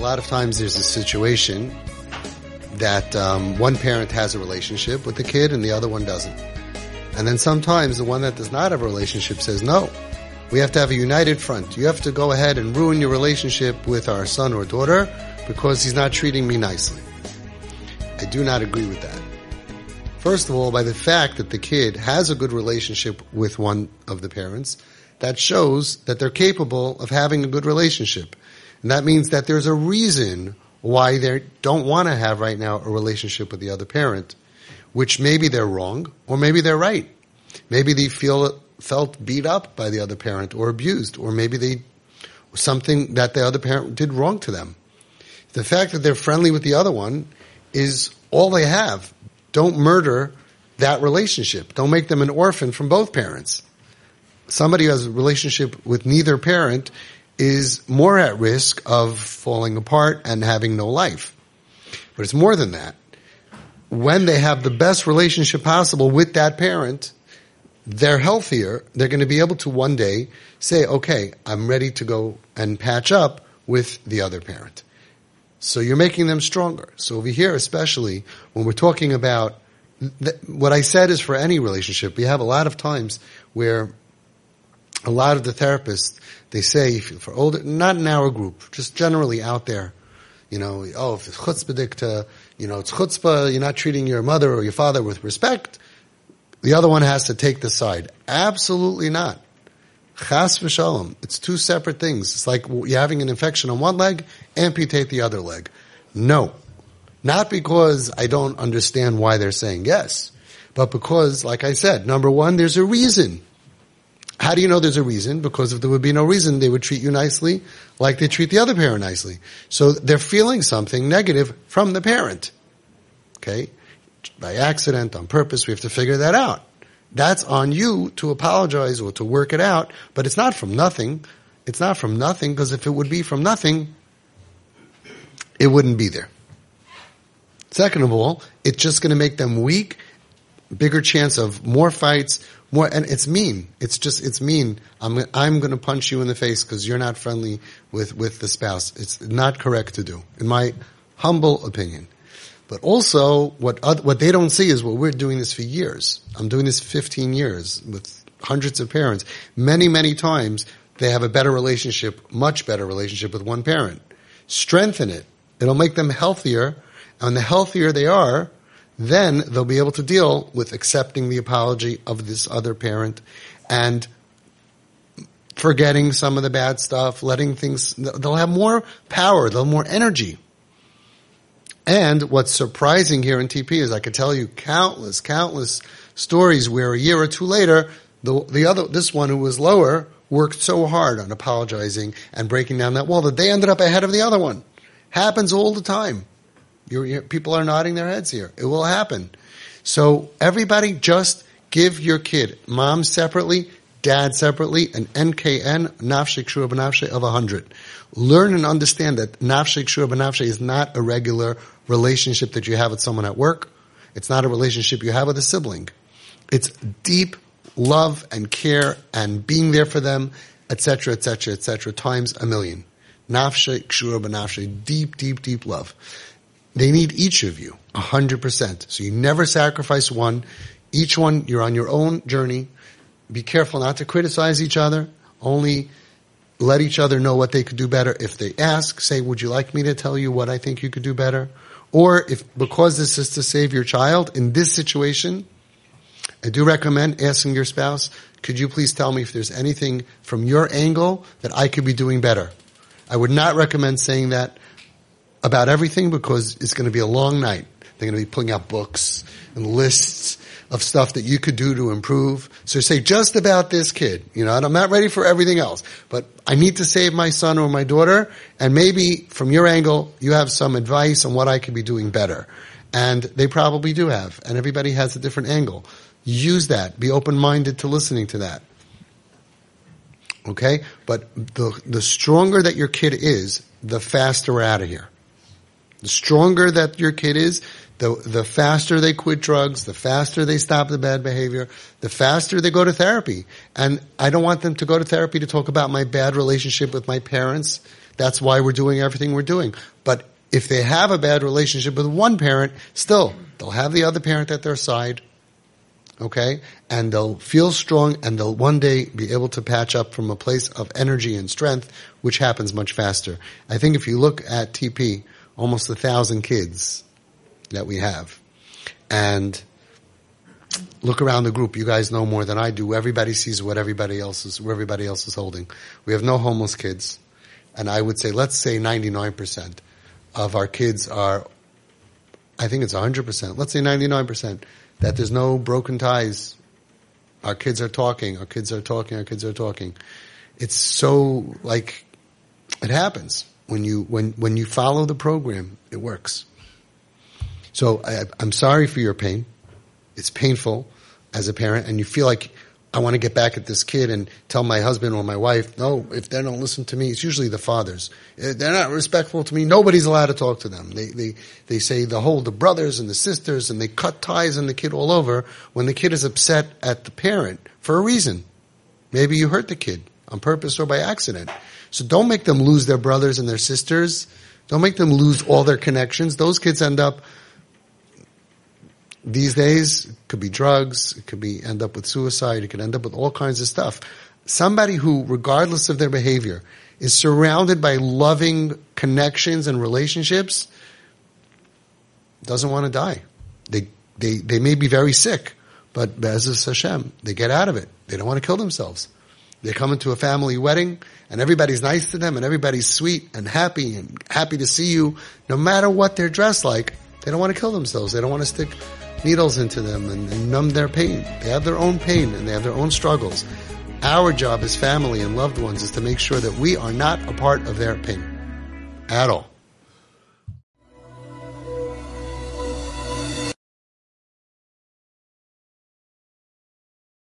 lot of times there's a situation that um, one parent has a relationship with the kid and the other one doesn't. And then sometimes the one that does not have a relationship says, no, we have to have a united front. You have to go ahead and ruin your relationship with our son or daughter because he's not treating me nicely. I do not agree with that. First of all, by the fact that the kid has a good relationship with one of the parents, that shows that they're capable of having a good relationship. And that means that there's a reason why they don't want to have right now a relationship with the other parent, which maybe they're wrong or maybe they're right. Maybe they feel felt beat up by the other parent or abused, or maybe they something that the other parent did wrong to them. The fact that they're friendly with the other one is all they have. Don't murder that relationship. Don't make them an orphan from both parents. Somebody who has a relationship with neither parent is more at risk of falling apart and having no life. But it's more than that. When they have the best relationship possible with that parent, they're healthier. They're going to be able to one day say, okay, I'm ready to go and patch up with the other parent. So you're making them stronger. So over here, especially when we're talking about th- what I said is for any relationship, we have a lot of times where a lot of the therapists, they say for older, not in our group, just generally out there, you know, oh, if it's chutzpah you know, it's chutzpah, you're not treating your mother or your father with respect, the other one has to take the side. Absolutely not. Chas v'shalom. It's two separate things. It's like you're having an infection on one leg, amputate the other leg. No. Not because I don't understand why they're saying yes, but because, like I said, number one, there's a reason. How do you know there's a reason? Because if there would be no reason, they would treat you nicely like they treat the other parent nicely. So they're feeling something negative from the parent. Okay? By accident, on purpose, we have to figure that out. That's on you to apologize or to work it out, but it's not from nothing. It's not from nothing because if it would be from nothing, it wouldn't be there. Second of all, it's just going to make them weak, bigger chance of more fights, more, and it's mean. It's just, it's mean. I'm, I'm going to punch you in the face because you're not friendly with, with the spouse. It's not correct to do, in my humble opinion. But also, what, other, what they don't see is what we're doing this for years. I'm doing this 15 years with hundreds of parents. Many, many times they have a better relationship, much better relationship with one parent. Strengthen it. It'll make them healthier. And the healthier they are, then they'll be able to deal with accepting the apology of this other parent and forgetting some of the bad stuff, letting things, they'll have more power, they'll have more energy. And what's surprising here in TP is I could tell you countless, countless stories where a year or two later, the, the other, this one who was lower worked so hard on apologizing and breaking down that wall that they ended up ahead of the other one. Happens all the time. You're, you're, people are nodding their heads here. It will happen. So everybody just give your kid, mom separately, dad separately, an NKN, nafshik shur b'nafshe of 100. Learn and understand that nafshik shur b'nafshe is not a regular relationship that you have with someone at work. It's not a relationship you have with a sibling. It's deep love and care and being there for them, etc., etc., etc., times a million. Nafshe shur b'nafshe, deep, deep, deep love. They need each of you, a hundred percent. So you never sacrifice one. Each one, you're on your own journey. Be careful not to criticize each other. Only let each other know what they could do better. If they ask, say, would you like me to tell you what I think you could do better? Or if, because this is to save your child, in this situation, I do recommend asking your spouse, could you please tell me if there's anything from your angle that I could be doing better? I would not recommend saying that about everything because it's going to be a long night. They're going to be pulling out books and lists of stuff that you could do to improve. So say just about this kid, you know, and I'm not ready for everything else, but I need to save my son or my daughter. And maybe from your angle, you have some advice on what I could be doing better. And they probably do have. And everybody has a different angle. Use that. Be open-minded to listening to that. Okay? But the, the stronger that your kid is, the faster we're out of here. The stronger that your kid is, the, the faster they quit drugs, the faster they stop the bad behavior, the faster they go to therapy. And I don't want them to go to therapy to talk about my bad relationship with my parents. That's why we're doing everything we're doing. But if they have a bad relationship with one parent, still, they'll have the other parent at their side. Okay? And they'll feel strong and they'll one day be able to patch up from a place of energy and strength, which happens much faster. I think if you look at TP, almost a thousand kids that we have. And look around the group. You guys know more than I do. Everybody sees what everybody else is, where everybody else is holding. We have no homeless kids. And I would say, let's say 99% of our kids are, I think it's 100%. Let's say 99% that there's no broken ties. Our kids are talking. Our kids are talking. Our kids are talking. It's so like, it happens when you, when, when you follow the program, it works. So I, I'm sorry for your pain it's painful as a parent and you feel like I want to get back at this kid and tell my husband or my wife, no, if they don't listen to me, it's usually the fathers. Eh, they're not respectful to me. Nobody's allowed to talk to them. They, they, they say the whole, the brothers and the sisters and they cut ties on the kid all over when the kid is upset at the parent for a reason. Maybe you hurt the kid on purpose or by accident. So don't make them lose their brothers and their sisters. Don't make them lose all their connections. Those kids end up these days it could be drugs, it could be end up with suicide, it could end up with all kinds of stuff. Somebody who, regardless of their behavior, is surrounded by loving connections and relationships doesn't want to die. They they they may be very sick, but B'ezras Hashem, they get out of it. They don't want to kill themselves. They come into a family wedding and everybody's nice to them and everybody's sweet and happy and happy to see you no matter what they're dressed like. They don't want to kill themselves. They don't want to stick needles into them and, and numb their pain. They have their own pain and they have their own struggles. Our job as family and loved ones is to make sure that we are not a part of their pain at all.